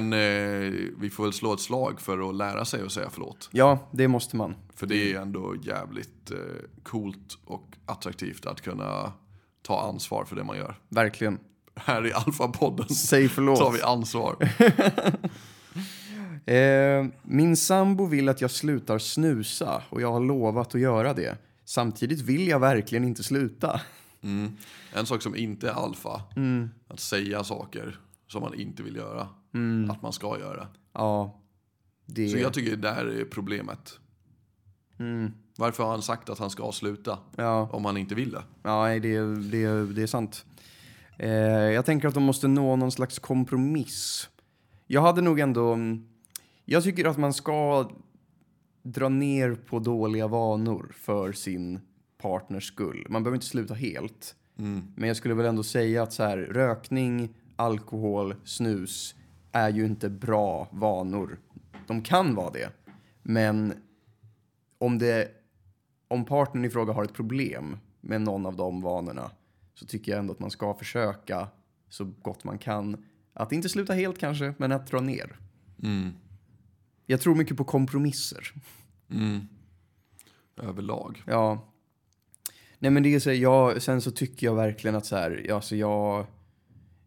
Men eh, vi får väl slå ett slag för att lära sig att säga förlåt. Ja, det måste man. För det är ändå jävligt eh, coolt och attraktivt att kunna ta ansvar för det man gör. Verkligen. Här i Alfa-podden Säg förlåt. tar vi ansvar. Eh, min sambo vill att jag slutar snusa och jag har lovat att göra det. Samtidigt vill jag verkligen inte sluta. Mm. En sak som inte är alfa, att säga saker som man inte vill göra. Att man ska göra. Ja, det... Så jag tycker det där är problemet. Varför har han sagt att han ska sluta? Ja. Om han inte vill det. Ja, det, det, det är sant. Eh, jag tänker att de måste nå någon slags kompromiss. Jag hade nog ändå... mm, Jag tycker att man ska dra ner på dåliga vanor för sin partners skull. Man behöver inte sluta helt. Men jag skulle väl ändå säga att så här, rökning, alkohol, snus är ju inte bra vanor. De kan vara det. Men om, det, om partnern i fråga har ett problem med någon av de vanorna så tycker jag ändå att man ska försöka så gott man kan att inte sluta helt kanske, men att dra ner. Jag tror mycket på kompromisser. Överlag. Ja. Nej men det är så här, jag, sen så tycker jag verkligen att så här, alltså jag,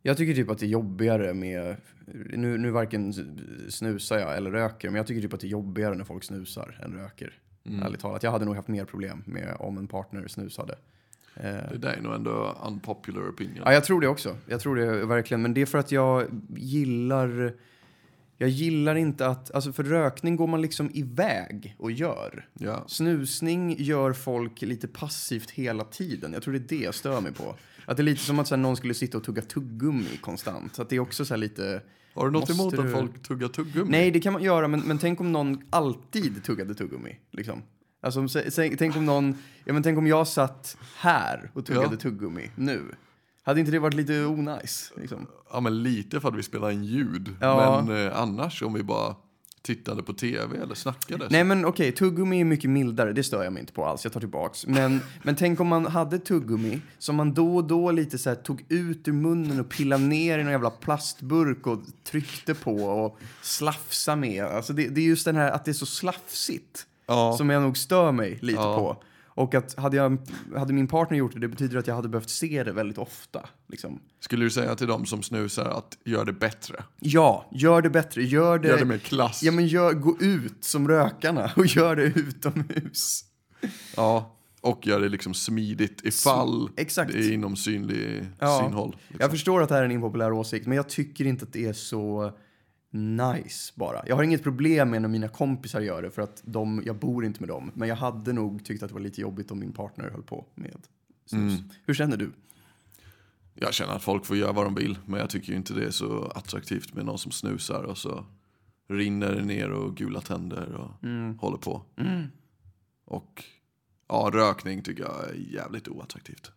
jag tycker typ att det är jobbigare med, nu, nu varken snusar jag eller röker, men jag tycker typ att det är jobbigare när folk snusar än röker. Ärligt talat. Jag hade nog haft mer problem med om en partner snusade. Det där är nog ändå unpopular opinion. Ja, jag tror det också. Jag tror det verkligen. Men det är för att jag gillar... Jag gillar inte att... Alltså för rökning går man liksom iväg och gör. Ja. Snusning gör folk lite passivt hela tiden. Jag tror det är det jag stör mig på. Att det är lite som att så här, någon skulle sitta och tugga tuggummi konstant. Så att det är också så här lite... Har du något Måste emot du- att folk tuggar tuggummi? Nej, det kan man göra, men, men tänk om någon alltid tuggade tuggummi. Liksom. Alltså, tänk om någon... Ja, men tänk om jag satt här och tuggade Ja. tuggummi nu. Hade inte det varit lite onajs? Liksom? Ja men lite för att vi spelar in ljud. Ja. Men eh, annars om vi bara tittade på tv eller snackade. Nej men okej, tuggummi är mycket mildare, det stör jag mig inte på alls, jag tar tillbaks. Men, men tänk om man hade tuggummi som man då och då lite så här tog ut ur munnen och pillade ner i någon jävla plastburk och tryckte på och slafsa med. Alltså det, det är just den här att det är så slafsigt Ja. som jag nog stör mig lite Ja. på. Och att hade, jag, hade min partner gjort det, det betyder att jag hade behövt se det väldigt ofta. Liksom. Skulle du säga till de som snusar att gör det bättre? Ja, gör det bättre. Gör det, Gör det med klass. Ja, men gör, gå ut som rökarna och gör det utomhus. Ja. Och gör det liksom smidigt ifall exakt. det är inom synlig Ja. synhåll. Liksom. Jag förstår att det här är en impopulär åsikt, men jag tycker inte att det är så nice bara. Jag har inget problem med när mina kompisar gör det, för att de, jag bor inte med dem. Men jag hade nog tyckt att det var lite jobbigt om min partner höll på med snus. Hur känner du? Jag känner att folk får göra vad de vill, men jag tycker inte det är så attraktivt med någon som snusar och så rinner det ner och gula tänder och Mm. håller på. Och ja, rökning tycker jag är jävligt oattraktivt.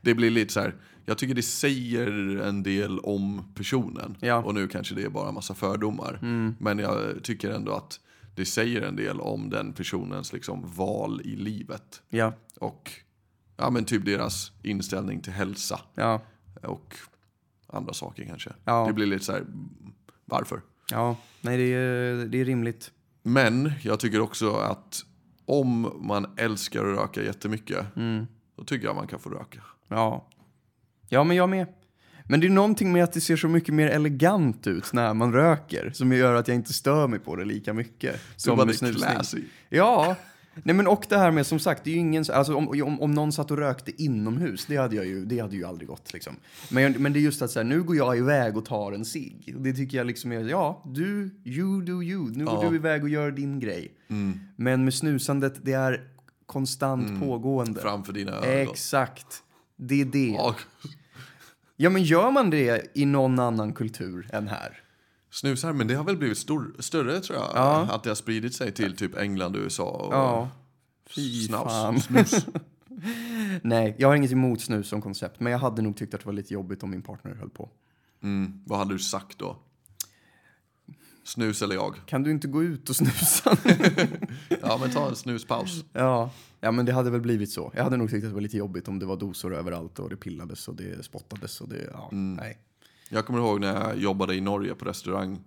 Det blir lite så här, jag tycker det säger en del om personen. Ja. Mm. Och nu kanske det är bara en massa fördomar. Men jag tycker ändå att det säger en del om den personens liksom val i livet. Ja, Och ja, men typ deras inställning till hälsa ja, och andra saker kanske. Ja. Det blir lite så här, varför? ja. Nej, det är, det är rimligt. Men jag tycker också att om man älskar att röka jättemycket, Mm. då tycker jag man kan få röka. Ja. Ja, men jag med. Men det är någonting med att det ser så mycket mer elegant ut när man röker som gör att jag inte stör mig på det lika mycket. Så bara med snusning. classy. Ja. Nej men och det här med som sagt, det är ju ingen, alltså om, om, om någon satt och rökte inomhus, det hade jag ju, det hade ju aldrig gått liksom. Men, men det är just att så här, nu går jag iväg och tar en cigg. Det tycker jag liksom är, ja, du, you do you. Nu går Ja. Mm. du iväg och gör din grej. Men med snusandet, det är konstant pågående. Framför dina ögon. Exakt. Det är det. Ja. Ja, men gör man det i någon annan kultur än här? snusar, men det har väl blivit stor, större tror jag. Ja. Att det har spridit sig till typ England och USA och Ja. Fy snaps. fan. Snus. Nej, jag har inget emot snus som koncept, men jag hade nog tyckt att det var lite jobbigt om min partner höll på. Mm. Vad hade du sagt då? Snus eller jag? Kan du inte gå ut och snusa? Ja, men ta en snuspaus. ja. ja, men det hade väl blivit så. Jag hade nog tyckt att det var lite jobbigt om det var dosor överallt och det pillades och det spottades och det, ja, nej. Jag kommer ihåg när jag jobbade i Norge på restaurang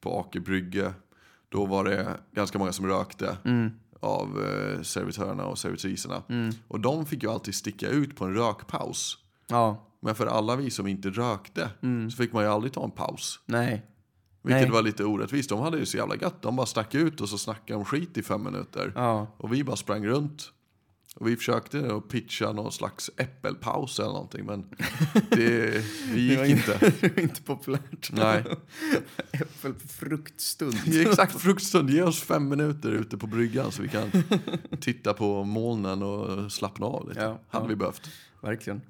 på Aker Brygge. Då var det ganska många som rökte Mm. av eh, servitörerna och servitriserna. Och de fick ju alltid sticka ut på en rökpaus. Ja, Men för alla vi som inte rökte så fick man ju aldrig ta en paus. nej. Vilket Nej. var lite orättvist. De hade ju så jävla gött. De bara stack ut och så snackade om skit i fem minuter. Ja. Och vi bara sprang runt. Och vi försökte att pitcha någon slags äppelpaus eller någonting. Men det, vi Det gick inte, inte. det var inte populärt. Nej. Det är exakt fruktstund. Ge oss fem minuter ute på bryggan så vi kan titta på molnen och slappna av lite. Ja, Hade ja. vi behövt. Verkligen.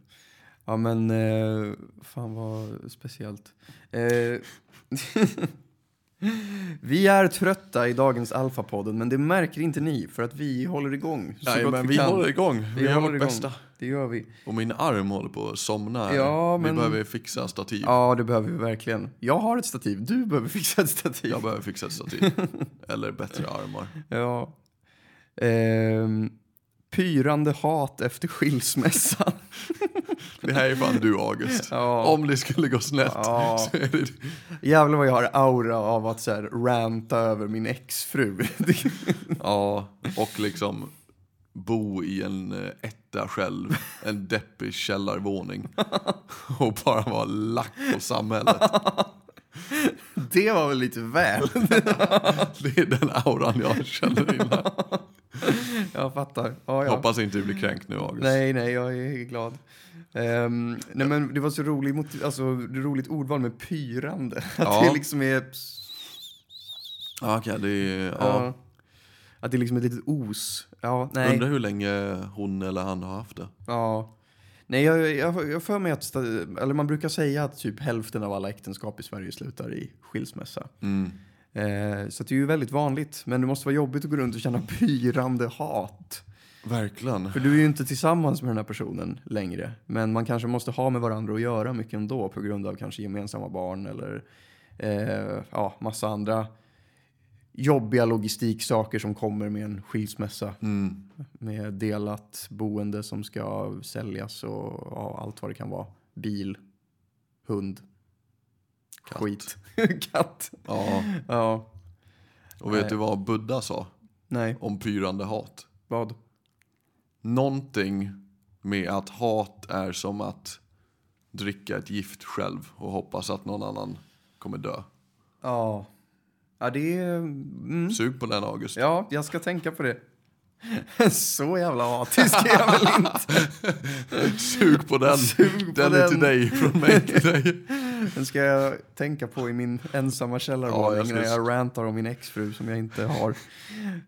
Ja men, eh, fan vad speciellt. Eh, vi är trötta i dagens Alfa-podden, men det märker inte ni för att vi håller igång så Nej, men vi vi håller igång. Vi, gör håller vårt bästa. Det gör vi. Och min arm håller på att somna. Ja, men- Vi behöver fixa stativ. Ja, det behöver vi verkligen. Jag har ett stativ, du behöver fixa ett stativ. Jag behöver fixa ett stativ. Eller bättre armar. Ja. Ehm, pyrande hat efter skilsmässan. Det här är fan du August. Ja. Om det skulle gå snett. Ja. Så är det... Jävlar vad jag har aura av att så här ranta över min exfru. Ja, och liksom bo i en eh, etta själv. En deppig källarvåning. Och bara vara lack på samhället. det var väl lite väl. Det är den auran jag känner innan. Jag fattar. Ja, ja. Hoppas inte du blir kränkt nu August. Nej, nej, jag är glad. Ehm, nej, men det var så roligt, mot- alltså, roligt ordval med pyrande. Att Ja. det liksom är... Ja, Okej, det är... Ja. Att det är liksom ett litet os. Ja, nej. Undrar hur länge hon eller han har haft det. Ja. Nej, jag, jag, jag för mig att, eller man brukar säga att typ hälften av alla äktenskap i Sverige slutar i skilsmässa. Mm. Eh, så det är ju väldigt vanligt. Men det måste vara jobbigt att gå runt och känna pyrande hat. Verkligen. För du är ju inte tillsammans med den här personen längre. Men man kanske måste ha med varandra att göra mycket ändå på grund av kanske gemensamma barn eller eh, ja, massa andra jobbiga logistiksaker som kommer med en skilsmässa. Mm. Med delat boende som ska säljas och ja, allt vad det kan vara. Bil, hund, Katt. skit, katt. Ja. Ja, Och vet Nej. du vad Buddha sa nej, om pyrande hat? vad? Någonting med att hat är som att dricka ett gift själv och hoppas att någon annan kommer dö. Ja, ja det är... Mm. Sug på den August. Ja, jag ska tänka på det. Så jävla hatisk är jag väl inte. Sug på den. Sug på den är till den. dig, från mig till dig. Den ska jag tänka på i min ensamma källarvåning Ja, jag ska- när jag rantar om min exfru som jag inte har.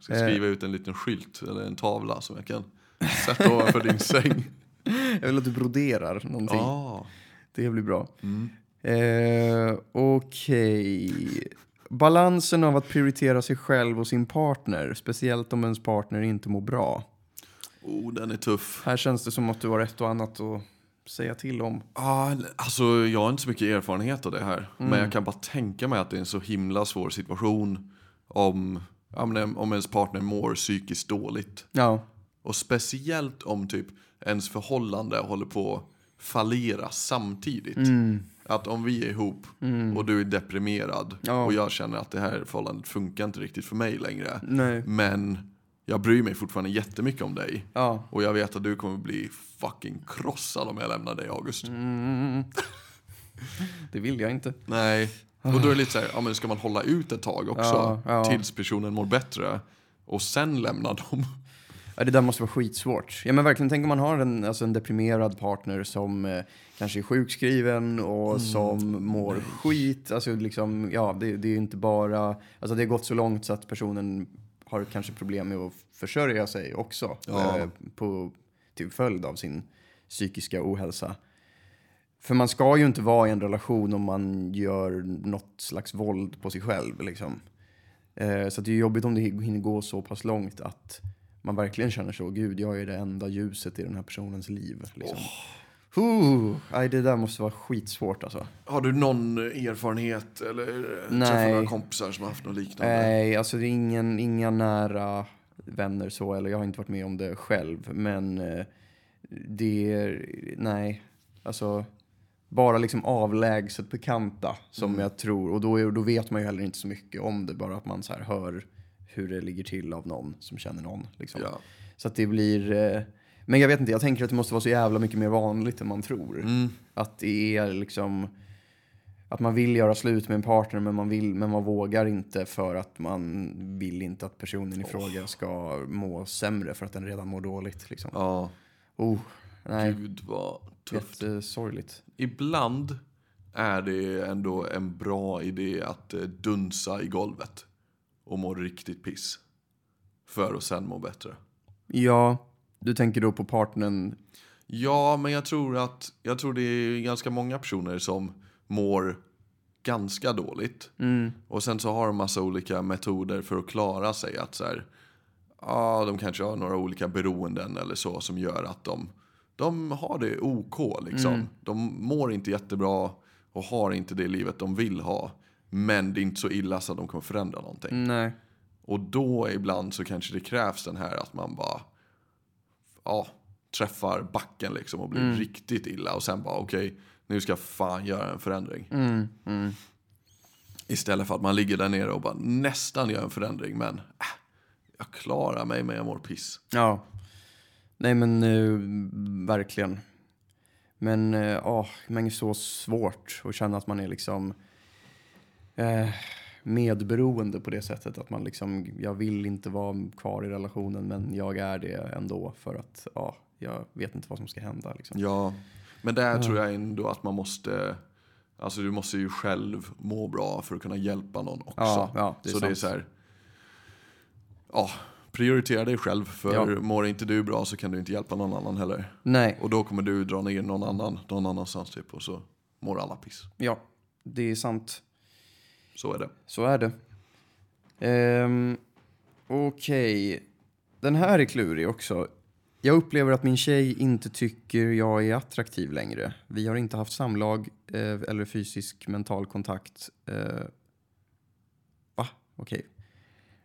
ska skriva ut en liten skylt eller en tavla som jag kan sätta ovanför din säng. Jag vill att du broderar någonting. Ja. Det blir bra. Mm. Eh, Okej. Balansen av att prioritera sig själv och sin partner, speciellt om ens partner inte mår bra. Oh, den är tuff. Här känns det som att du har ett och annat att säga till om. Ah, alltså, jag har inte så mycket erfarenhet av det här. Mm. Men jag kan bara tänka mig att det är en så himla svår situation om, om ens partner mår psykiskt dåligt. Ja, Och speciellt om typ ens förhållande håller på att fallera samtidigt. Att om vi är ihop och du är deprimerad Ja. och jag känner att det här förhållandet funkar inte riktigt för mig längre. nej. Men jag bryr mig fortfarande jättemycket om dig. Ja. Och jag vet att du kommer bli fucking krossad om jag lämnar dig August. Mm. Det vill jag inte. Nej. Och då är det lite så här, ja men ska man hålla ut ett tag också? Ja, ja. Tills personen mår bättre. Och sen lämna dem. Ja, det där måste vara skitsvårt. Ja men verkligen, tänk om man har en, alltså en deprimerad partner som eh, kanske är sjukskriven och som mår skit. Alltså liksom, ja det, det är inte bara, alltså det har gått så långt så att personen har kanske problem med att försörja sig också. Ja. Eh, på, till följd av sin psykiska ohälsa. För man ska ju inte vara i en relation om man gör något slags våld på sig själv. Liksom. Eh, så det är jobbigt om det hinner gå så pass långt att man verkligen känner så. Gud, jag är det enda ljuset i den här personens liv. Liksom. Oh. Aj, det där måste vara skitsvårt alltså. Har du någon erfarenhet eller träffat några kompisar som har haft något liknande? Nej, alltså det är ingen, inga nära vänner så, eller jag har inte varit med om det själv. Men eh, det är, nej, alltså bara liksom avlägset bekanta som Mm. jag tror. Och då, är, då vet man ju heller inte så mycket om det. Bara att man så hör hur det ligger till av någon som känner någon. Liksom. Ja. Så att det blir... Men jag vet inte, jag tänker att det måste vara så jävla mycket mer vanligt än man tror. Mm. Att det är liksom... Att man vill göra slut med en partner men man, vill, men man vågar inte för att man vill inte att personen i fråga ska må sämre för att den redan mår dåligt. Liksom. ja. Oh, nej, Gud vad tufft. jättesorgligt. Ibland är det ändå en bra idé att eh, dunsa i golvet och må riktigt piss. För att sen må bättre. Ja, du tänker då på partnern. Ja, men jag tror att jag tror det är ganska många personer som mår ganska dåligt. Mm, Och sen så har de massa olika metoder för att klara sig. Att så här, ja, de kanske har några olika beroenden eller så som gör att de, de har det OK liksom. De mår inte jättebra och har inte det livet de vill ha. Men det är inte så illa så att de kommer förändra någonting. nej. Och då ibland så kanske det krävs den här att man bara ja, träffar backen liksom och blir riktigt illa och sen bara okej, nu ska jag fan göra en förändring. Mm, mm. Istället för att man ligger där nere och bara nästan gör en förändring men äh, jag klarar mig men jag mår piss. Ja. Nej men eh, verkligen. Men eh, åh, men så svårt att känna att man är liksom eh, medberoende på det sättet. Att man liksom, jag vill inte vara kvar i relationen men jag är det ändå för att ja, jag vet inte vad som ska hända. Liksom. Ja, men där tror jag ändå att man måste Alltså du måste ju själv må bra för att kunna hjälpa någon också. Ja, ja, det är så det är sant. så här. Ja, prioritera dig själv för Ja. mår inte du bra så kan du inte hjälpa någon annan heller. Nej, Och då kommer du dra ner någon annan någon annanstans typ och så mår alla piss. ja, det är sant. Så är det. Så är det. Um, Okej. Den här är klurig också. Jag upplever att min tjej inte tycker jag är attraktiv längre. Vi har inte haft samlag eh, eller fysisk mental kontakt. Eh, va? Okej.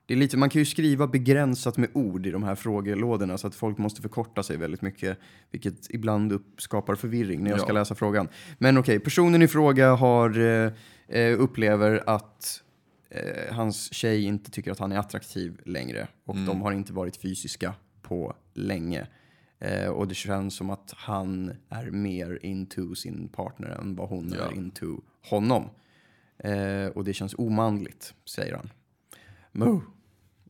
Det är lite, man kan ju skriva begränsat med ord i de här frågelådorna så att folk måste förkorta sig väldigt mycket, vilket ibland skapar förvirring när jag ska Ja. läsa frågan. Men okej, personen i fråga har, eh, eh, upplever att eh, hans tjej inte tycker att han är attraktiv längre och de har inte varit fysiska på länge. Eh, och det känns som att han är mer into sin partner än vad hon Ja. är into honom. Eh, och det känns omanligt, säger han. Mo.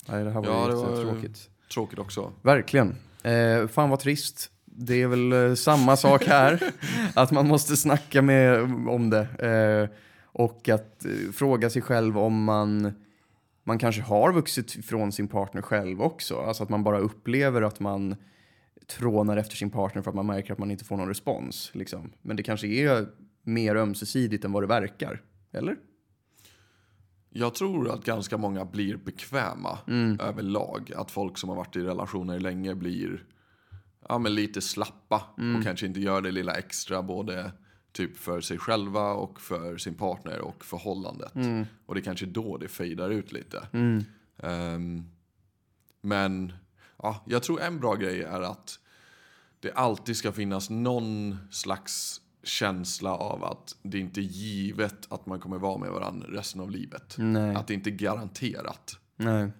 Nej, det här var Ja, det var- jättetråkigt. Tråkigt också. Verkligen. Eh, fan vad trist. Det är väl eh, samma sak här. att man måste snacka med, om det. Eh, och att eh, fråga sig själv om man, man kanske har vuxit ifrån sin partner själv också. Alltså att man bara upplever att man trånar efter sin partner för att man märker att man inte får någon respons. Liksom. Men det kanske är mer ömsesidigt än vad det verkar. Eller? Jag tror att ganska många blir bekväma Mm. överlag. Att folk som har varit i relationer länge blir ja, men lite slappa Mm. och kanske inte gör det lilla extra både typ för sig själva och för sin partner och förhållandet. Mm. Och det är kanske då det fejdar ut lite. Ehm, men ja, jag tror en bra grej är att det alltid ska finnas någon slags känsla av att det inte är givet att man kommer vara med varandra resten av livet. Nej. Att det inte är garanterat. Nej.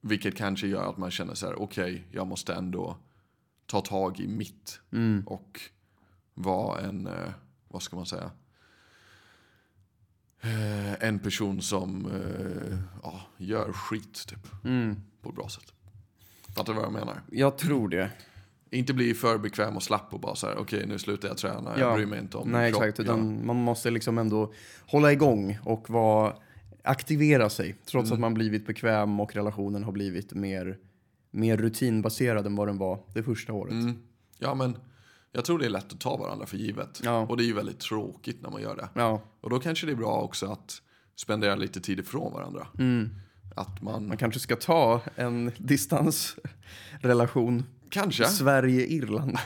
Vilket kanske gör att man känner så här: okej, jag måste ändå ta tag i mitt. Mm. Och vara en, eh, vad ska man säga? Eh, en person som eh, ja, gör skit typ. Mm. På ett bra sätt. Fattar du vad jag menar? Jag tror det. Inte bli för bekväm och slapp och bara så här: okej nu slutar jag träna, jag Ja. bryr mig inte om Nej, kropp. exakt. Utan man måste liksom ändå hålla igång och vara, aktivera sig. Trots Mm. att man blivit bekväm och relationen har blivit mer, mer rutinbaserad än vad den var det första året. Mm. Ja men, jag tror det är lätt att ta varandra för givet. Ja. Och det är ju väldigt tråkigt när man gör det. Ja, Och då kanske det är bra också att spendera lite tid ifrån varandra. Att man, Mm. man kanske ska ta en distansrelation. kanske, Sverige-Irland.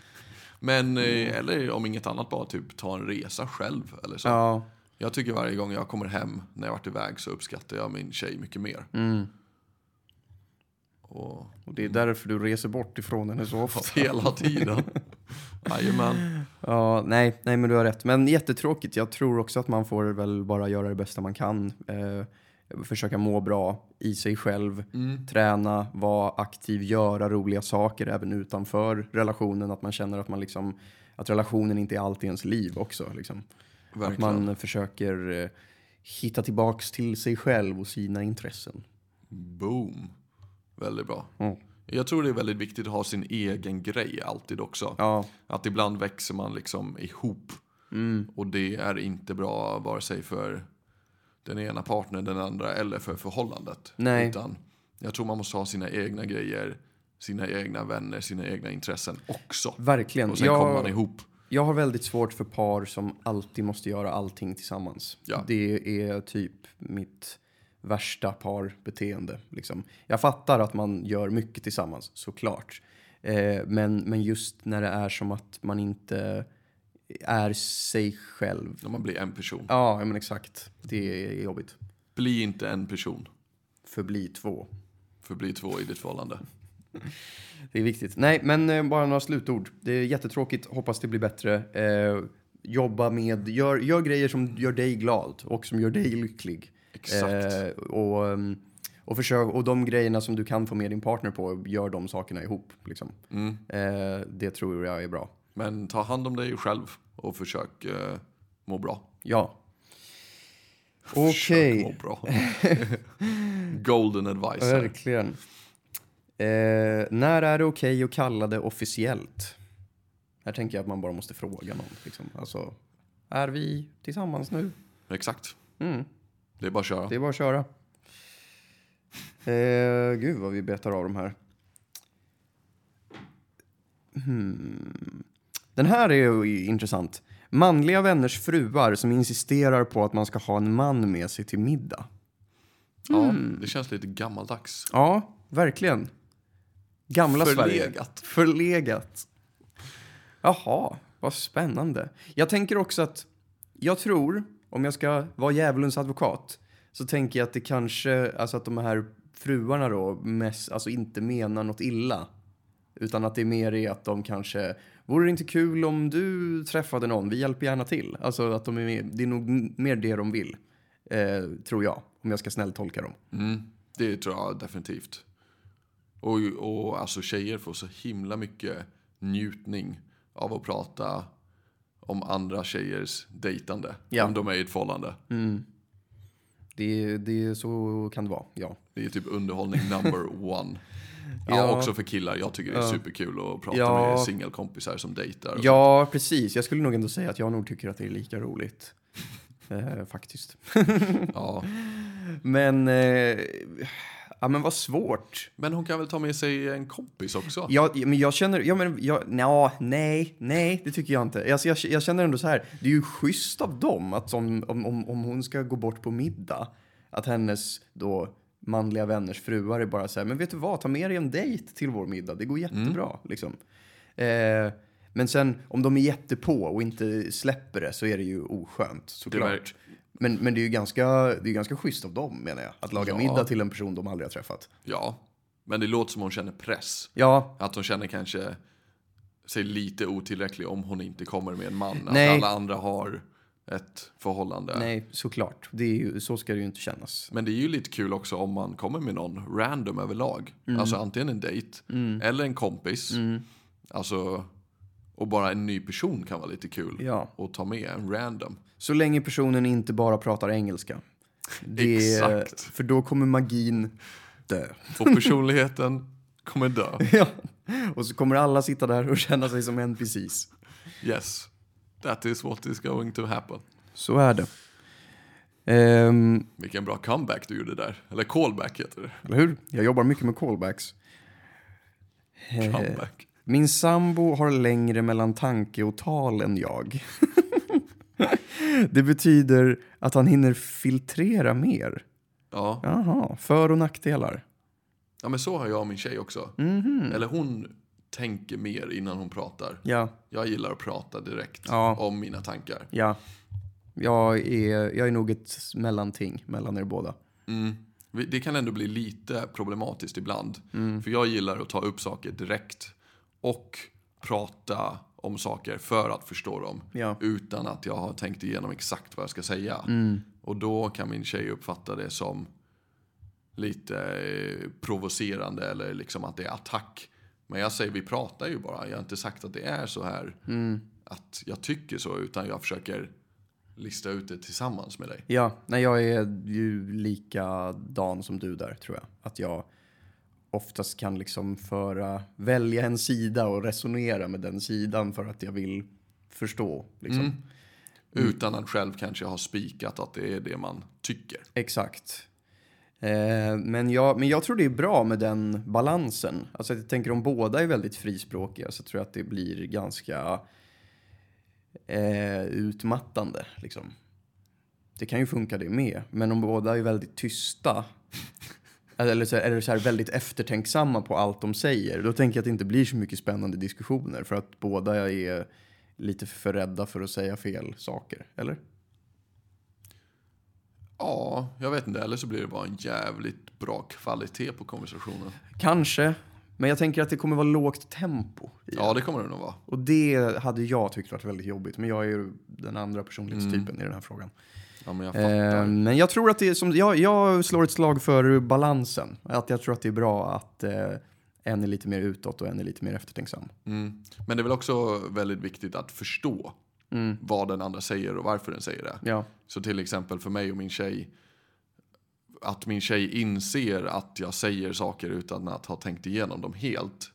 men eh, eller om inget annat bara typ ta en resa själv eller så. Ja. Jag tycker varje gång jag kommer hem när jag varit iväg så uppskattar jag min tjej mycket mer. Mm. Och Och det är därför du reser bort ifrån henne så ofta. hela tiden. Jajamän. Ja, nej, nej, men du har rätt. Men jättetråkigt. Jag tror också att man får väl bara göra det bästa man kan. Eh, försöka må bra i sig själv, träna, vara aktiv, göra roliga saker även utanför relationen. Att man känner att man liksom, att relationen inte är allt i ens liv också. Liksom. Att man försöker eh, hitta tillbaks till sig själv och sina intressen. Boom. Väldigt bra. Mm. Jag tror det är väldigt viktigt att ha sin egen grej alltid också. Ja, Att ibland växer man liksom ihop. mm, Och det är inte bra vare sig för den ena partnern, den andra eller för förhållandet. Nej. Utan jag tror man måste ha sina egna grejer, sina egna vänner, sina egna intressen också. verkligen. Och sen kommer man Jag, ihop. jag har väldigt svårt för par som alltid måste göra allting tillsammans. Ja. Det är typ mitt värsta parbeteende. Liksom. Jag fattar att man gör mycket tillsammans, såklart. Eh, men, men just när det är som att man inte är sig själv. När man blir en person. Ja, men exakt. Det är jobbigt. Bli inte en person. Förbli två. Förbli två i ditt förhållande. Det är viktigt. Nej, men eh, bara några slutord. Det är jättetråkigt. Hoppas det blir bättre. Eh, jobba med, gör, gör grejer som gör dig glad och som gör dig lycklig. Exakt. Eh, och, mm, och, försök, och de grejerna som du kan få med din partner på, gör de sakerna ihop. Liksom. Mm. Eh, det tror jag är bra. Men ta hand om dig själv och försök eh, må bra. Ja. Okej. må bra. Golden advice. Verkligen. Eh, när är det okej att kalla det officiellt? Här tänker jag att man bara måste fråga någon. Liksom. Alltså, är vi tillsammans nu? Exakt. Mm. Det är bara att köra. Det är bara att köra. Eh, gud vad vi betar av de här. Hmm. Den här är ju intressant. Manliga vänners fruar som insisterar på att man ska ha en man med sig till middag. Ja, det känns lite gammaldags. Ja, verkligen. Gamla Sverige. Förlegat. Förlegat. Jaha, vad spännande. Jag tänker också att jag tror, om jag ska vara djävulens advokat, så tänker jag att det kanske, alltså att de här fruarna då, mest, alltså inte menar något illa. Utan att det är mer är att de kanske, vore det inte kul om du träffade någon, vi hjälper gärna till. Alltså att de är, med, det är nog mer det de vill, eh, tror jag, om jag ska snälltolka dem. Mm, det tror jag definitivt. Och, och alltså tjejer får så himla mycket njutning av att prata om andra tjejers dejtande. Ja. Om de är i ett förhållande. Det, det, så kan det vara, ja. Det är typ underhållning number one. Ja, Ja. också för killar. Jag tycker det är Ja. superkul att prata Ja. med singelkompisar som dejtar. Ja, precis. Jag skulle nog ändå säga att jag nog tycker att det är lika roligt. eh, faktiskt. sånt. Ja. Men, eh, ja men vad svårt. Men hon kan väl ta med sig en kompis också? Jag, men jag känner, ja men, jag, nja, nej, nej, det tycker jag inte. Alltså, jag, jag känner ändå så här, det är ju schysst av dem att om, om, om hon ska gå bort på middag, att hennes då manliga vänners fruar är bara så här, men vet du vad, ta med dig en dejt till vår middag, det går jättebra. Liksom. Eh, men sen om de är jättepå och inte släpper det så är det ju oskönt såklart. Men, men det är ju ganska, det är ganska schysst av dem menar jag, att laga Ja. middag till en person de aldrig har träffat. Ja. Men det låter som hon känner press. Ja, Att hon känner kanske sig lite otillräcklig om hon inte kommer med en man. Nej. Att alla andra har ett förhållande. nej, såklart. Det är ju, så ska det ju inte kännas. Men det är ju lite kul också om man kommer med någon random överlag. Mm. Alltså antingen en dejt eller en kompis. Alltså, och bara en ny person kan vara lite kul. Ja. att ta med en random. Så länge personen inte bara pratar engelska. Det, Exakt. För då kommer magin dö. Och personligheten kommer dö. ja. Och så kommer alla sitta där och känna sig som NPCs. Yes. That is what is going to happen. Så är det. Ehm, Vilken bra comeback du gjorde där. Eller callback heter det. eller hur? Jag jobbar mycket med callbacks. Eh, Comeback. Min sambo har längre mellan tanke och tal än jag. det betyder att han hinner filtrera mer. Ja. Jaha, för och nackdelar. ja, men så har jag och min tjej också. Mhm. Eller hon tänker mer innan hon pratar. Ja, Jag gillar att prata direkt Ja. om mina tankar. ja. Jag är, jag är nog ett mellanting mellan er båda. Mm. Det kan ändå bli lite problematiskt ibland. Mm. För jag gillar att ta upp saker direkt och prata om saker för att förstå dem. Ja. Utan att jag har tänkt igenom exakt vad jag ska säga. Mm. Och då kan min tjej uppfatta det som lite eh, provocerande eller liksom att det är attack. Men jag säger vi pratar ju bara. Jag har inte sagt att det är så här. Mm. Att jag tycker så. Utan jag försöker lista ut det tillsammans med dig. Ja, nej, jag är ju likadan som du där tror jag. Att jag oftast kan liksom föra, välja en sida och resonera med den sidan för att jag vill förstå. Liksom. Mm. Utan att själv kanske ha spikat att det är det man tycker. Exakt. Eh, men, jag, men jag tror det är bra med den balansen. Alltså jag tänker om båda är väldigt frispråkiga så tror jag att det blir ganska eh, utmattande. Liksom. Det kan ju funka det med. Men om båda är väldigt tysta eller så, eller så här väldigt eftertänksamma på allt de säger. Då tänker jag att det inte blir så mycket spännande diskussioner. För att båda är lite för rädda för att säga fel saker. Eller? Ja, jag vet inte. Eller så blir det bara en jävligt bra kvalitet på konversationen. Kanske. Men jag tänker att det kommer vara lågt tempo. Ja, det kommer det nog vara. Och det hade jag tyckt varit väldigt jobbigt. Men jag är ju den andra personlighetstypen i den här frågan. Ja, men jag. Eh, men jag tror att det är som, jag, jag slår ett slag för balansen. Att jag tror att det är bra att eh, en är lite mer utåt och en är lite mer eftertänksam. Mm. Men det är väl också väldigt viktigt att förstå Mm. vad den andra säger och varför den säger det. Ja, Så till exempel för mig och min tjej, att min tjej inser att jag säger saker utan att ha tänkt igenom dem helt,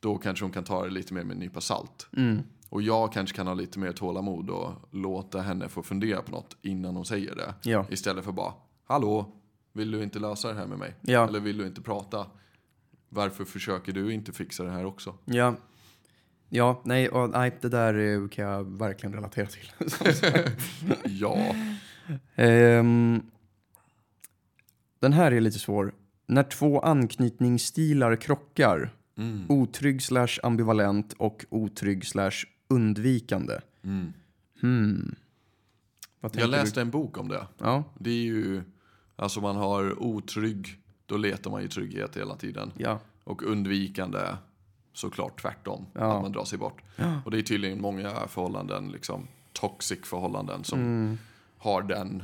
då kanske hon kan ta det lite mer med en nypa salt. mm. Och jag kanske kan ha lite mer tålamod och låta henne få fundera på något innan hon säger det. ja, Istället för bara, hallå, vill du inte lösa det här med mig? Ja. Eller vill du inte prata? Varför försöker du inte fixa det här också? ja. Ja, nej, och, nej, det där eh, kan jag verkligen relatera till. Ja, Ehm, den här är lite svår. När två anknytningsstilar krockar, mm, otrygg slash ambivalent och otrygg slash undvikande. mm. Hmm. Jag läste en bok om det. Du? Ja, Det är ju, alltså man har otrygg, då letar man ju trygghet hela tiden. ja, Och undvikande, såklart tvärtom, Ja. att man drar sig bort. Och det är tydligen många förhållanden, liksom toxic förhållanden som Mm. har den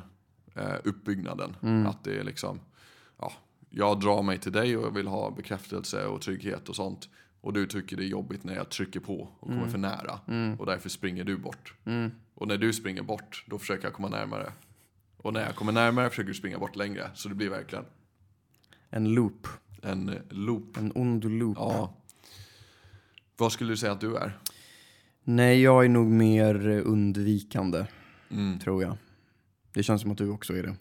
eh, uppbyggnaden. Att det är liksom, ja, jag drar mig till dig och jag vill ha bekräftelse och trygghet och sånt. Och du tycker det är jobbigt när jag trycker på och kommer för nära. Och därför springer du bort. Och när du springer bort, då försöker jag komma närmare. Och när jag kommer närmare försöker du springa bort längre. Så det blir verkligen en loop. en eh, loop. En ond loop. Ja. Vad skulle du säga att du är? Nej, jag är nog mer eh, undvikande, Mm. tror jag. Det känns som att du också är det.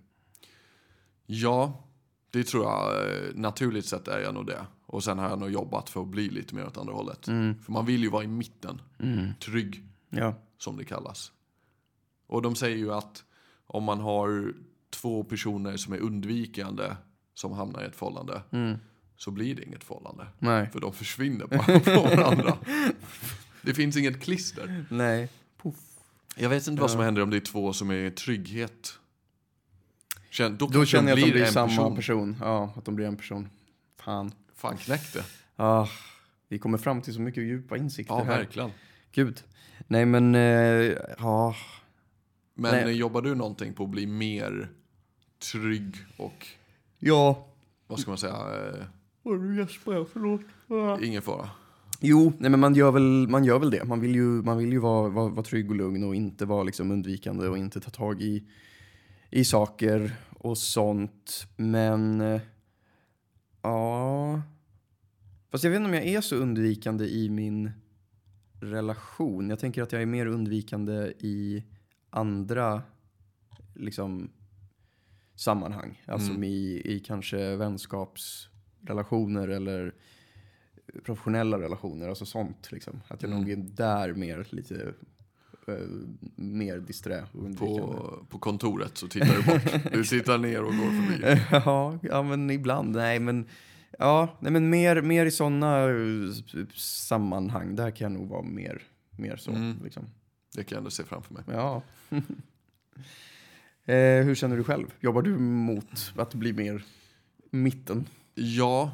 Ja, det tror jag. eh, Naturligt sett är jag nog det. Och sen har jag nog jobbat för att bli lite mer åt andra hållet. För man vill ju vara i mitten. Trygg, Ja, som det kallas. Och de säger ju att om man har två personer som är undvikande som hamnar i ett förhållande så blir det inget förhållande. nej. För de försvinner bara från varandra. Det finns inget klister. Nej. Jag vet inte vad som händer om det är två som är i trygghet. Känn, då, Då känner jag att de blir en samma person. person. Ja, att de blir en person. Fan. Fan knäckte. Ah, vi kommer fram till så mycket djupa insikter Ja, här. verkligen. Gud. Nej, men eh, ja. Men Nej. jobbar du någonting på att bli mer trygg och, Ja. vad ska man säga, eh, Nu gäspar jag, förlåt. Ah. ingen fara? Jo, nej men man gör väl, man gör väl det. Man vill ju, man vill ju vara, vara, vara trygg och lugn och inte vara liksom undvikande och inte ta tag i, i saker och sånt. Men eh, ja, fast jag vet inte om jag är så undvikande i min relation. Jag tänker att jag är mer undvikande i andra liksom sammanhang. Alltså Mm. i, i kanske vänskapsrelationer eller professionella relationer, alltså sånt liksom. Att jag Mm. nog är där mer lite mer disträ och undvikande. På, på kontoret så tittar du bort. Du tittar ner och går förbi. ja, ja, men ibland. Nej, men ja, nej, men mer, mer i sådana sammanhang. Där kan jag nog vara mer, mer så. Mm. Liksom. Det kan jag ändå se framför mig. Ja. eh, hur känner du själv? Jobbar du mot att bli mer mitten? Ja, eh,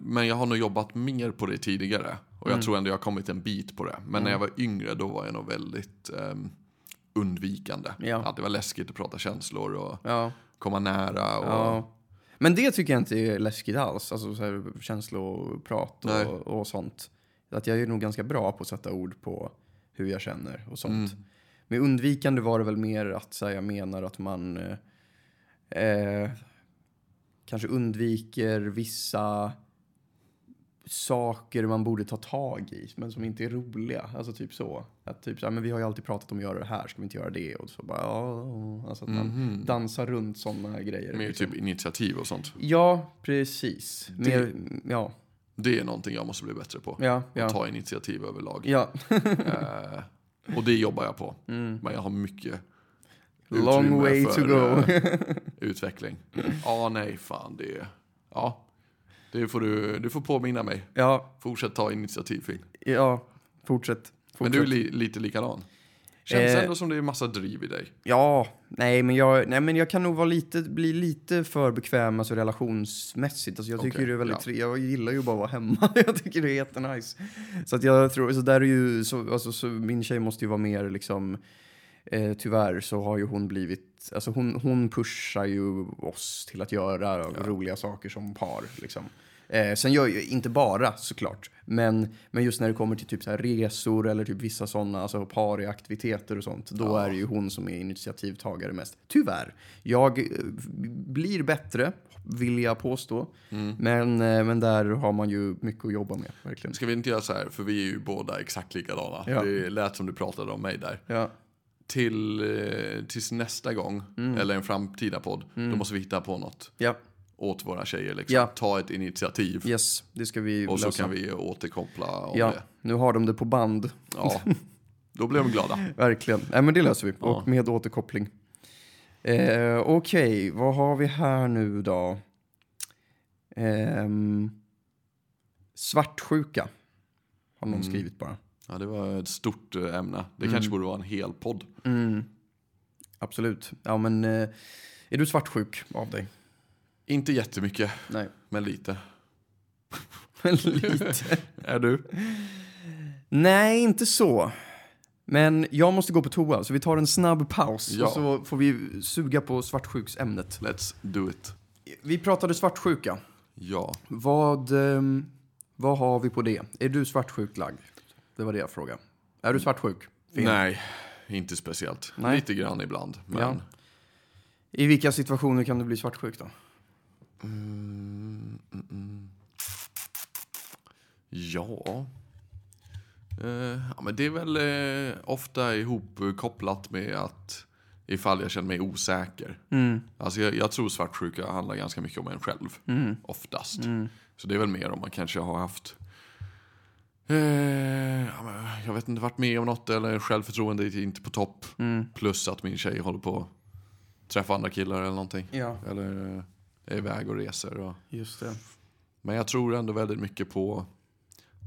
men jag har nog jobbat mer på det tidigare. Och jag tror ändå jag har kommit en bit på det. Men när jag var yngre då var jag nog väldigt ehm, undvikande. Ja. Att det var läskigt att prata känslor och Ja. komma nära. Och, Ja. Men det tycker jag inte är läskigt alls, alltså så här, känsloprat och, och sånt. Att jag är nog ganska bra på att sätta ord på hur jag känner och sånt. Mm. Med undvikande var det väl mer att så här, jag menar att man eh, eh, kanske undviker vissa saker man borde ta tag i, men som inte är roliga. Alltså typ så. Att typ så här, men vi har ju alltid pratat om att göra det här, ska vi inte göra det? Och så bara, ja, alltså att man dansar runt sådana grejer. Mer liksom. typ initiativ och sånt. Ja, precis. Mer, ja, Det är någonting jag måste bli bättre på. ja, Att ja. ta initiativ överlag. Ja, Eh, och det jobbar jag på. Men jag har mycket Mm. long way för, to go. eh, utveckling. Ja, nej, fan det är... Ja, det får du, du får påminna mig. ja, Fortsätt ta initiativ, Finn. ja, fortsätt. fortsätt. Men du är li, lite likadan. Känns Eh. ändå som det är massa driv i dig. Ja, nej men, jag, nej men jag kan nog vara lite, bli lite för bekväm alltså relationsmässigt. Alltså jag tycker Okej, det är väldigt ja. tre- Jag gillar ju bara att vara hemma. jag tycker det är jättenice. Så att jag tror, så där är ju, så, alltså, så min tjej måste ju vara mer liksom, eh, tyvärr så har ju hon blivit, alltså hon, hon pushar ju oss till att göra roliga saker som par liksom. Eh, sen gör ju inte bara såklart, men, men just när det kommer till typ så resor eller typ vissa sådana alltså pariaktiviteter och sånt, då är det ju hon som är initiativtagare mest. Tyvärr. Jag eh, blir bättre, vill jag påstå, men, eh, men där har man ju mycket att jobba med, verkligen. Ska vi inte göra så här, för vi är ju båda exakt likadana. Ja. Det lät som du pratade om mig där. Ja, Till, eh, tills nästa gång, Mm. eller en framtida podd, då måste vi hitta på något ja, åt våra tjejer. Liksom. Ja. Ta ett initiativ yes, det ska vi och så lösa. kan vi återkoppla om Ja, det. nu har de det på band. Ja, då blir de glada. Verkligen. Nej, men det löser vi. Ja. Och med återkoppling. Eh, Okej, vad har vi här nu då? Ehm, svartsjuka. Har någon Mm. skrivit bara. Ja, det var ett stort eh, ämne. Det Mm. kanske borde vara en hel podd. Absolut. Ja, men eh, är du svartsjuk av dig? Inte jättemycket, Nej. men lite. Lite. Är du? Nej, inte så. Men jag måste gå på toa, så vi tar en snabb paus. Ja. Och så får vi suga på svartsjuksämnet. Let's do it. Vi pratade svartsjuka. Ja. Vad, ehm, vad har vi på det? Är du svartsjuk lagd? Det var det jag frågade. Är du svartsjuk? Finn? Nej, inte speciellt. Nej. Lite grann ibland. Men Ja. I vilka situationer kan du bli svartsjuk då? Mm, mm, mm. Ja. Eh, ja, men det är väl eh, ofta ihopkopplat med att ifall jag känner mig osäker. Alltså jag, jag tror svartsjuka handlar ganska mycket om en själv. Oftast. Så det är väl mer om man kanske har haft eh, jag vet inte, varit med om något eller självförtroendet är inte på topp. Plus att min tjej håller på att träffa andra killar eller någonting. Ja, Eller eh, är iväg och reser. Och... just det. Men jag tror ändå väldigt mycket på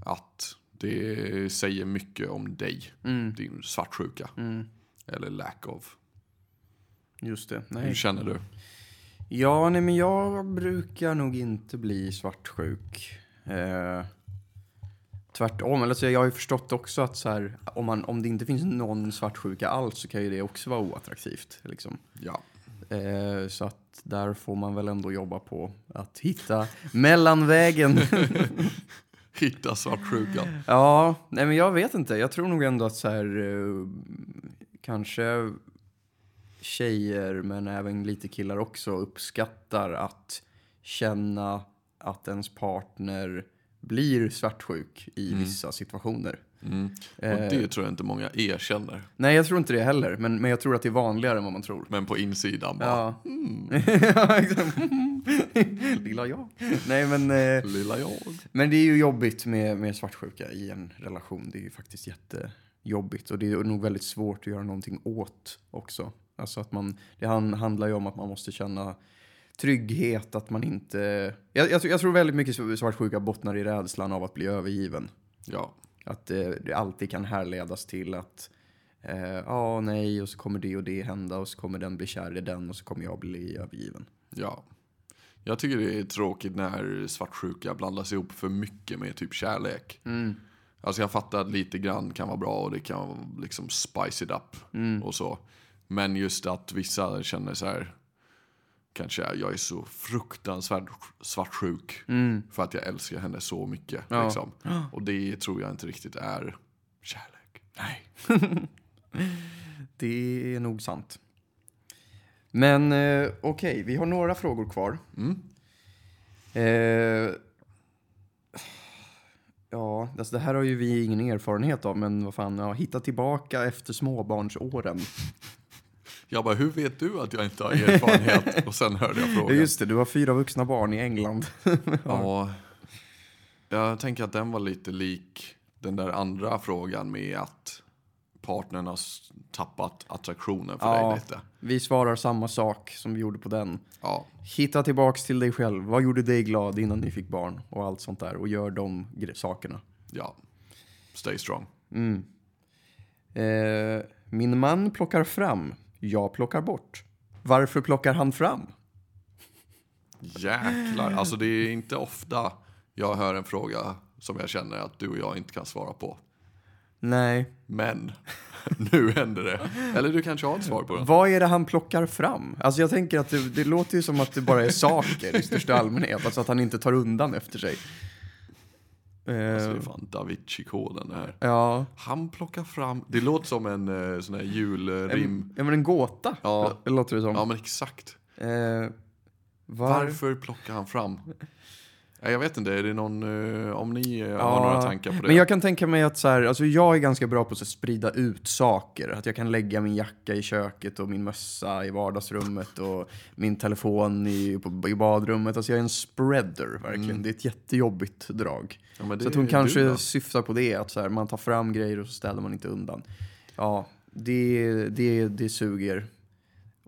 att det säger mycket om dig. Din svartsjuka. Eller lack of. Just det. Hur Nej. känner du? Ja, nej men jag brukar nog inte bli svartsjuk. Eh, tvärtom, eller så jag har ju förstått också att så här, om, man, om det inte finns någon svartsjuka alls så kan ju det också vara oattraktivt. Liksom. Ja. Eh, så att där får man väl ändå jobba på att hitta mellanvägen. Hitta svartsjukan. ja, nej men jag vet inte. Jag tror nog ändå att så här, eh, kanske tjejer, men även lite killar också, uppskattar att känna att ens partner blir svartsjuk i vissa situationer. Mm. Och det tror jag inte många erkänner. Nej, jag tror inte det heller, men, men jag tror att det är vanligare än vad man tror. Men på insidan bara, Ja. Exakt. Lilla jag. Nej, men, eh, lilla jag. men det är ju jobbigt med, med svartsjuka i en relation. Det är ju faktiskt jättejobbigt och det är nog väldigt svårt att göra någonting åt också. Alltså att man, det han, handlar ju om att man måste känna trygghet, att man inte... Jag, jag, tror- jag tror väldigt mycket svartsjuka bottnar i rädslan av att bli övergiven. Ja. Att det, det alltid kan härledas till att eh, ja, nej, och så kommer det och det hända och så kommer den bli kär i den och så kommer jag bli övergiven. Ja. Jag tycker det är tråkigt när svartsjuka blandas ihop för mycket med typ kärlek. Alltså jag fattar att lite grann kan vara bra och det kan liksom spice it up och så. Men just att vissa känner så här, kanske jag är så fruktansvärt svartsjuk för att jag älskar henne så mycket. Ja. Liksom. Och det tror jag inte riktigt är kärlek. Nej. det är nog sant. Men eh, okej, vi har några frågor kvar. Eh, ja, alltså det här har ju vi ingen erfarenhet av, men vad fan, ja, hitta tillbaka efter småbarnsåren. Jag bara, hur vet du att jag inte har erfarenhet? och sen hörde jag Ja, frågan. just det, du har fyra vuxna barn i England. Ja, jag tänker att den var lite lik den där andra frågan med att partnern har tappat attraktionen för dig Ja. lite. Vi svarar samma sak som vi gjorde på den. Ja, Hitta tillbaks till dig själv. Vad gjorde dig glad innan ni fick barn? Och allt sånt där. Och gör de sakerna. ja. Stay strong. Eh, min man plockar fram. Jag plockar bort. Varför plockar han fram? Jäklar, alltså det är inte ofta jag hör en fråga som jag känner att du och jag inte kan svara på. Nej. Men nu händer det. Eller du kanske har ett svar på den. Vad är det han plockar fram? Alltså jag tänker att det, det låter ju som att det bara är saker i största allmänhet. Alltså att han inte tar undan efter sig. Alltså det Eh, är fan da Vinci-koden det här. ja. Han plockar fram, det låter som en eh, sån här julrim. Ja, men en gåta. Ja. Låter det som. Ja men exakt. Eh, var... Varför plockar han fram? Ja, Jag vet inte, är det någon, eh, om ni eh, Ja, har några tankar på det? Men jag kan tänka mig att så här, alltså jag är ganska bra på att sprida ut saker. Att jag kan lägga min jacka i köket och min mössa i vardagsrummet och min telefon i, på, i badrummet. Alltså jag är en spreader verkligen. Det är ett jättejobbigt drag. Ja, så att hon kanske du syftar på det, att så här, man tar fram grejer och så ställer man inte undan. Ja, det, det, det suger.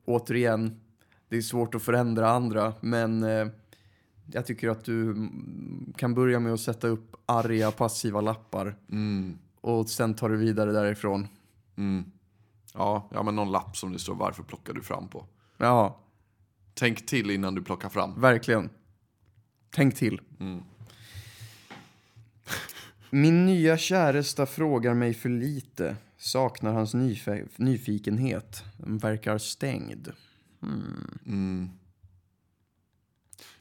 Återigen, det är svårt att förändra andra, men eh, jag tycker att du kan börja med att sätta upp arga passiva lappar Mm, och sen tar du vidare därifrån. mm. Ja, ja, men någon lapp som det står varför plockar du fram på. Ja, Tänk till innan du plockar fram. verkligen. Tänk till. Mm. Min nya käresta frågar mig för lite. Saknar hans nyf- nyfikenhet. Den verkar stängd. Mm.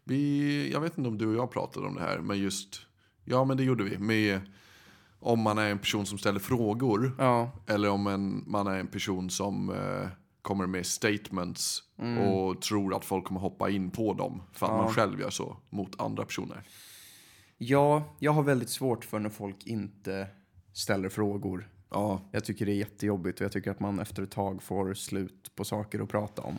Vi, jag vet inte om du och jag pratade om det här, men just, ja men det gjorde vi. Med om man är en person som ställer frågor, Ja, eller om en, man är en person som eh, kommer med statements och tror att folk kommer hoppa in på dem för att man själv gör så mot andra personer. Ja, jag har väldigt svårt för när folk inte ställer frågor. Ja, Jag tycker det är jättejobbigt och jag tycker att man efter ett tag får slut på saker att prata om.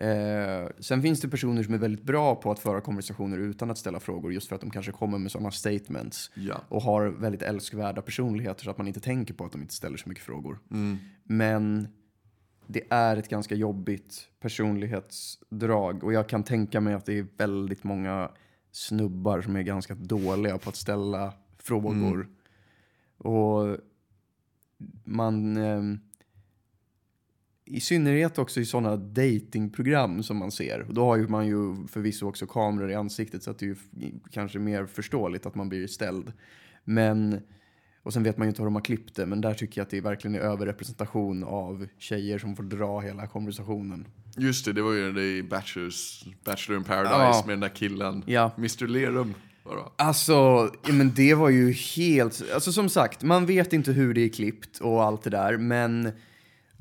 Eh, sen finns det personer som är väldigt bra på att föra konversationer utan att ställa frågor just för att de kanske kommer med sådana statements ja. och har väldigt älskvärda personligheter så att man inte tänker på att de inte ställer så mycket frågor. Mm. Men det är ett ganska jobbigt personlighetsdrag och jag kan tänka mig att det är väldigt många snubbar som är ganska dåliga på att ställa frågor. Och man... ehm, I synnerhet också i sådana datingprogram som man ser. Och då har ju man ju förvisso också kameror i ansiktet så att det är ju kanske mer förståeligt att man blir ställd. Men... Och sen vet man ju inte hur de har klippt det, men där tycker jag att det verkligen är överrepresentation av tjejer som får dra hela konversationen. Just det, det var ju det i Bachelors, Bachelor in Paradise Ja. med den där killen. Ja. Mr Lerum. Alltså, ja, men det var ju helt... Alltså som sagt, man vet inte hur det är klippt och allt det där, men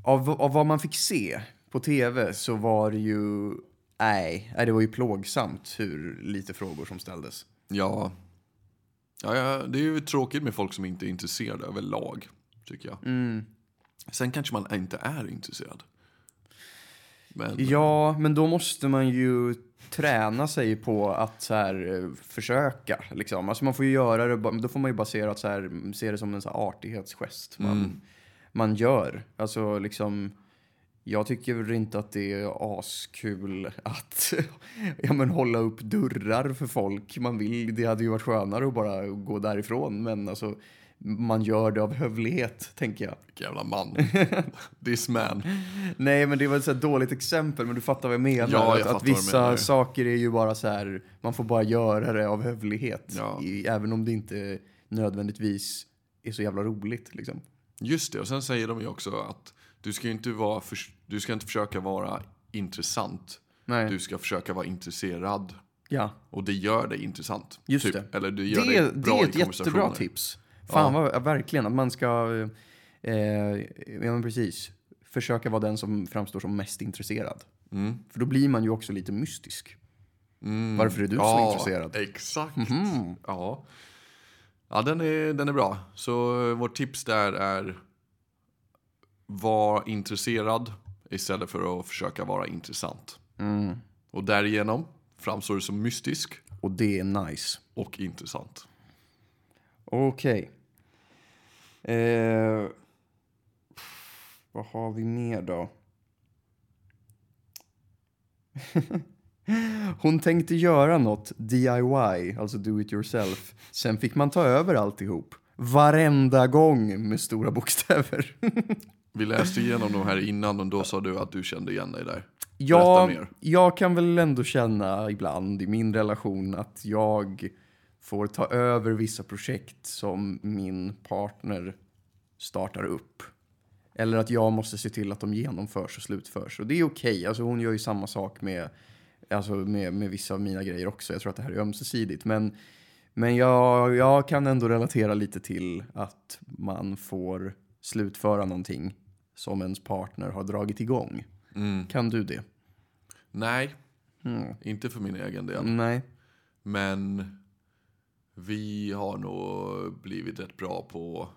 av, av vad man fick se på tv så var det ju... Nej, nej, det var ju plågsamt hur lite frågor som ställdes. Ja. Ja, ja, det är ju tråkigt med folk som inte är intresserade överlag, tycker jag. Mm. Sen kanske man inte är intresserad. Men, Ja, men då måste man ju träna sig på att så här, eh, försöka. Liksom. Alltså man får ju göra det, då får man ju basera att så här, se det som en så artighetsgest man, man gör. Alltså liksom, jag tycker inte att det är askul att ja, men hålla upp dörrar för folk. Man vill, det hade ju varit skönare att bara gå därifrån, men alltså man gör det av hövlighet, tänker jag. Vilken jävla man. This man. Nej, men det var ett så dåligt exempel, men du fattar vad jag menar. Ja, jag att, att vissa menar. saker är ju bara så här, man får bara göra det av hövlighet. Ja. I, även om det inte nödvändigtvis är så jävla roligt. Liksom. Just det, och sen säger de ju också att du ska inte, vara för, du ska inte försöka vara intressant. Nej. Du ska försöka vara intresserad. Ja, Och det gör dig intressant. Just typ. det. Eller du gör det, dig det bra är i ett jättebra tips. Fan vad, ja, verkligen, att man ska, eh, ja men precis, försöka vara den som framstår som mest intresserad. Mm. För då blir man ju också lite mystisk. Mm. Varför är du så ja, intresserad? Exakt. Mhm. Ja, ja den, är, den är bra. Så eh, vårt tips där är var intresserad istället för att försöka vara intressant. Mm. Och därigenom framstår du som mystisk Och det är nice. och intressant. Okej. Eh, vad har vi mer då? Hon tänkte göra något DIY, alltså do it yourself. Sen fick man ta över alltihop. Varenda gång med stora bokstäver. Vi läste igenom de här innan och då sa du att du kände igen dig där. Mer. jag kan väl ändå känna ibland i min relation att jag får ta över vissa projekt som min partner startar upp. Eller att jag måste se till att de genomförs och slutförs. Och det är okej. Alltså hon gör ju samma sak med, alltså med, med vissa av mina grejer också. Jag tror att det här är ömsesidigt. Men, men jag, jag kan ändå relatera lite till att man får slutföra någonting som ens partner har dragit igång. Mm. Kan du det? Nej, Mm. inte för min egen del. Nej. Men vi har nog blivit rätt bra på...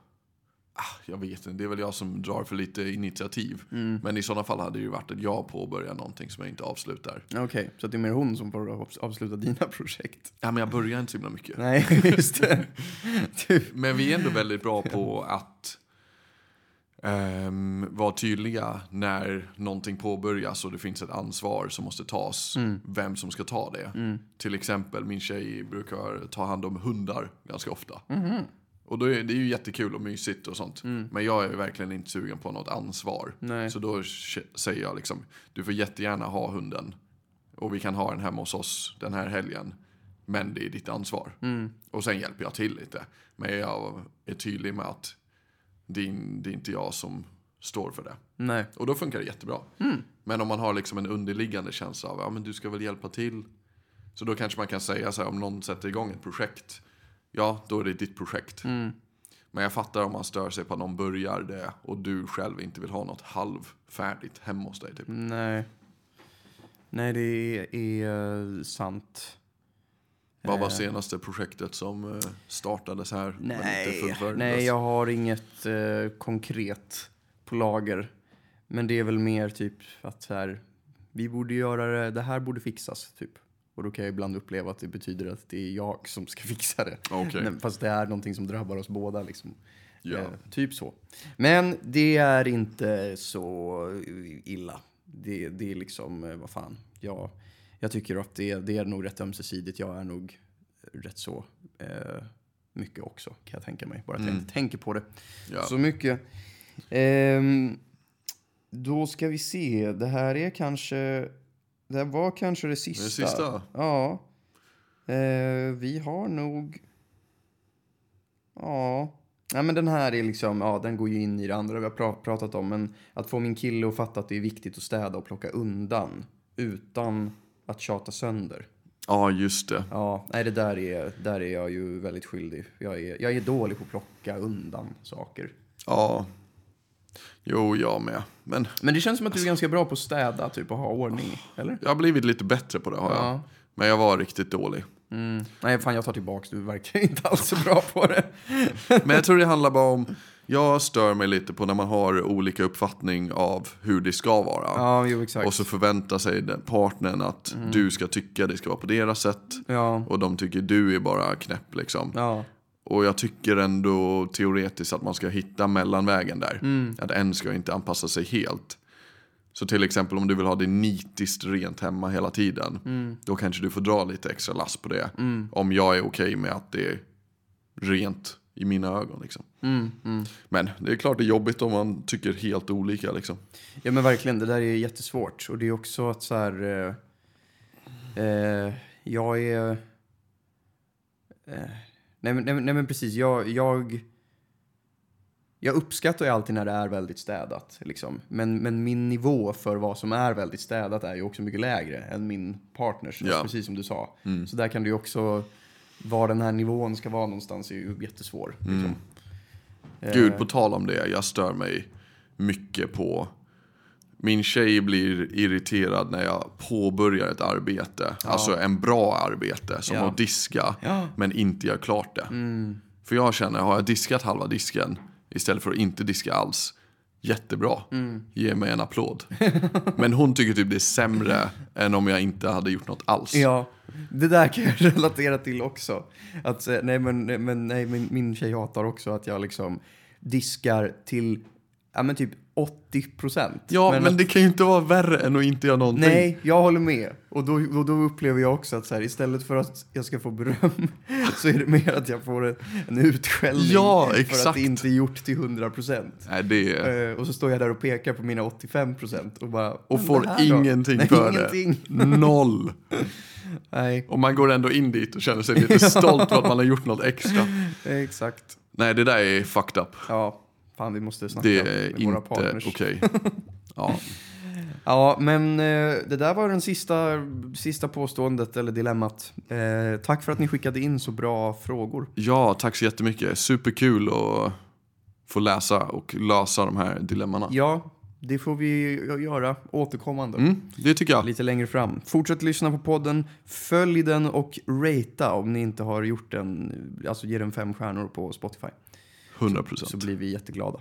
Ah, jag vet inte, det är väl jag som drar för lite initiativ. Mm. Men i sådana fall hade det ju varit att jag påbörjar någonting som jag inte avslutar. Okej, så att det är mer hon som får av- avsluta dina projekt? Ja, men jag börjar inte så himla mycket. Nej, just det. typ. Men vi är ändå väldigt bra på att ehm, vara tydliga när någonting påbörjas och det finns ett ansvar som måste tas. Vem som ska ta det. Till exempel, min tjej brukar ta hand om hundar ganska ofta. Och då är det är ju jättekul och mysigt och sånt. Men jag är verkligen inte sugen på något ansvar. Nej. Så då säger jag liksom, du får jättegärna ha hunden. Och vi kan ha den hemma hos oss den här helgen. Men det är ditt ansvar. Och sen hjälper jag till lite. Men jag är tydlig med att det är, det är inte jag som står för det. Nej. Och då funkar det jättebra. Men om man har liksom en underliggande känsla av, ja men du ska väl hjälpa till. Så då kanske man kan säga så här, om någon sätter igång ett projekt. Ja, då är det ditt projekt. Men jag fattar om man stör sig på att någon börjar det och du själv inte vill ha något halvfärdigt hemma hos dig. Typ. Nej. Nej, det är eh, sant. Vad var senaste projektet som eh, startades här? Nej, nej, jag har inget eh, konkret på lager. Men det är väl mer typ att så här, vi borde göra det, det här borde fixas, typ. Och då kan jag ibland uppleva att det betyder att det är jag som ska fixa det. Nej, Fast det är någonting som drabbar oss båda, liksom. Ja. Eh, typ så. Men det är inte så illa. Det, det är liksom, eh, vad fan, jag, jag tycker att det, det är nog rätt ömsesidigt. Jag är nog rätt så eh, mycket också, kan jag tänka mig. Bara att jag inte tänker på det Ja. så mycket. Ehm, då ska vi se, det här är kanske, det här var kanske det sista. Det sista? Ja. Eh, vi har nog... Ja. Nej, men den här är liksom, ja, den går ju in i det andra vi har pra- pratat om. Men att få min kille att fatta att det är viktigt att städa och plocka undan utan att tjata sönder. ja, just det. Ja, nej, det där är, där är jag ju väldigt skyldig. Jag är, jag är dålig på att plocka undan saker. Ja. Jo, jag med. Men Men det känns som att du är ganska bra på att städa, typ, och ha ordning, eller? jag har blivit lite bättre på det har jag. Ja. Men jag var riktigt dålig. Mm. Nej, fan jag tar tillbaks, du verkar inte alls så bra på det. Men jag tror det handlar bara om, jag stör mig lite på när man har olika uppfattning av hur det ska vara. Ja, jo exakt. Och så förväntar sig den partnern att du ska tycka det ska vara på deras sätt. Ja, Och de tycker du är bara knäpp liksom. ja, Och jag tycker ändå teoretiskt att man ska hitta mellanvägen där. Att en ska inte anpassa sig helt. Så till exempel om du vill ha det nitiskt rent hemma hela tiden. Då kanske du får dra lite extra lass på det. Om jag är okej med att det är rent i mina ögon. Liksom. mm, mm. Men det är klart det är jobbigt om man tycker helt olika. Liksom. ja men verkligen, det där är jättesvårt. Och det är också att så här... Eh, eh, jag är... Eh, nej, nej, nej men precis, jag... jag jag uppskattar ju alltid när det är väldigt städat. Liksom. Men, men min nivå för vad som är väldigt städat är ju också mycket lägre än min partners. Ja. Precis som du sa. Så där kan det ju också, var den här nivån ska vara någonstans är ju jättesvår. Liksom. Gud, Eh, på tal om det, jag stör mig mycket på min tjej blir irriterad när jag påbörjar ett arbete. Alltså en bra arbete, som Ja. att diska, Ja. men inte gör klart det. För jag känner, har jag diskat halva disken istället för att inte diska alls, jättebra. Ge mig en applåd. men hon tycker typ det är sämre än om jag inte hade gjort något alls. Ja, det där kan jag relatera till också. Att, eh, nej, men, men nej, min, min tjej hatar också att jag liksom diskar till ja, men typ 80 procent. Ja, men, att, det kan ju inte vara värre än att inte göra någonting. Nej, jag håller med. Och då, och då upplever jag också att så här, istället för att jag ska få beröm så är det mer att jag får en, en utskällning Ja, för att det inte är gjort till 100 procent. Nej, det är... Eh, och så står jag där och pekar på mina 85 procent och bara... Och "Men får då?" ingenting Nej, för ingenting. det. Noll. Nej, Och man går ändå in dit och känner sig lite stolt för att man har gjort något extra. exakt. Nej, det där är fucked up. Ja, fan vi måste snacka Det med är våra inte partners. okej. Ja. Ja, men eh, det där var den sista, sista påståendet eller dilemmat. Eh, tack för att ni skickade in så bra frågor. ja, tack så jättemycket. Superkul att få läsa och lösa de här dilemmana. Ja, det får vi göra återkommande. Mm, det tycker jag. Lite längre fram. Fortsätt lyssna på podden, följ den och ratea om ni inte har gjort den. Alltså ge den fem stjärnor på Spotify. 100 Så procent. blir vi jätteglada.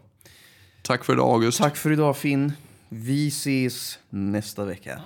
Tack för idag August. Tack för idag Finn. Vi ses nästa vecka.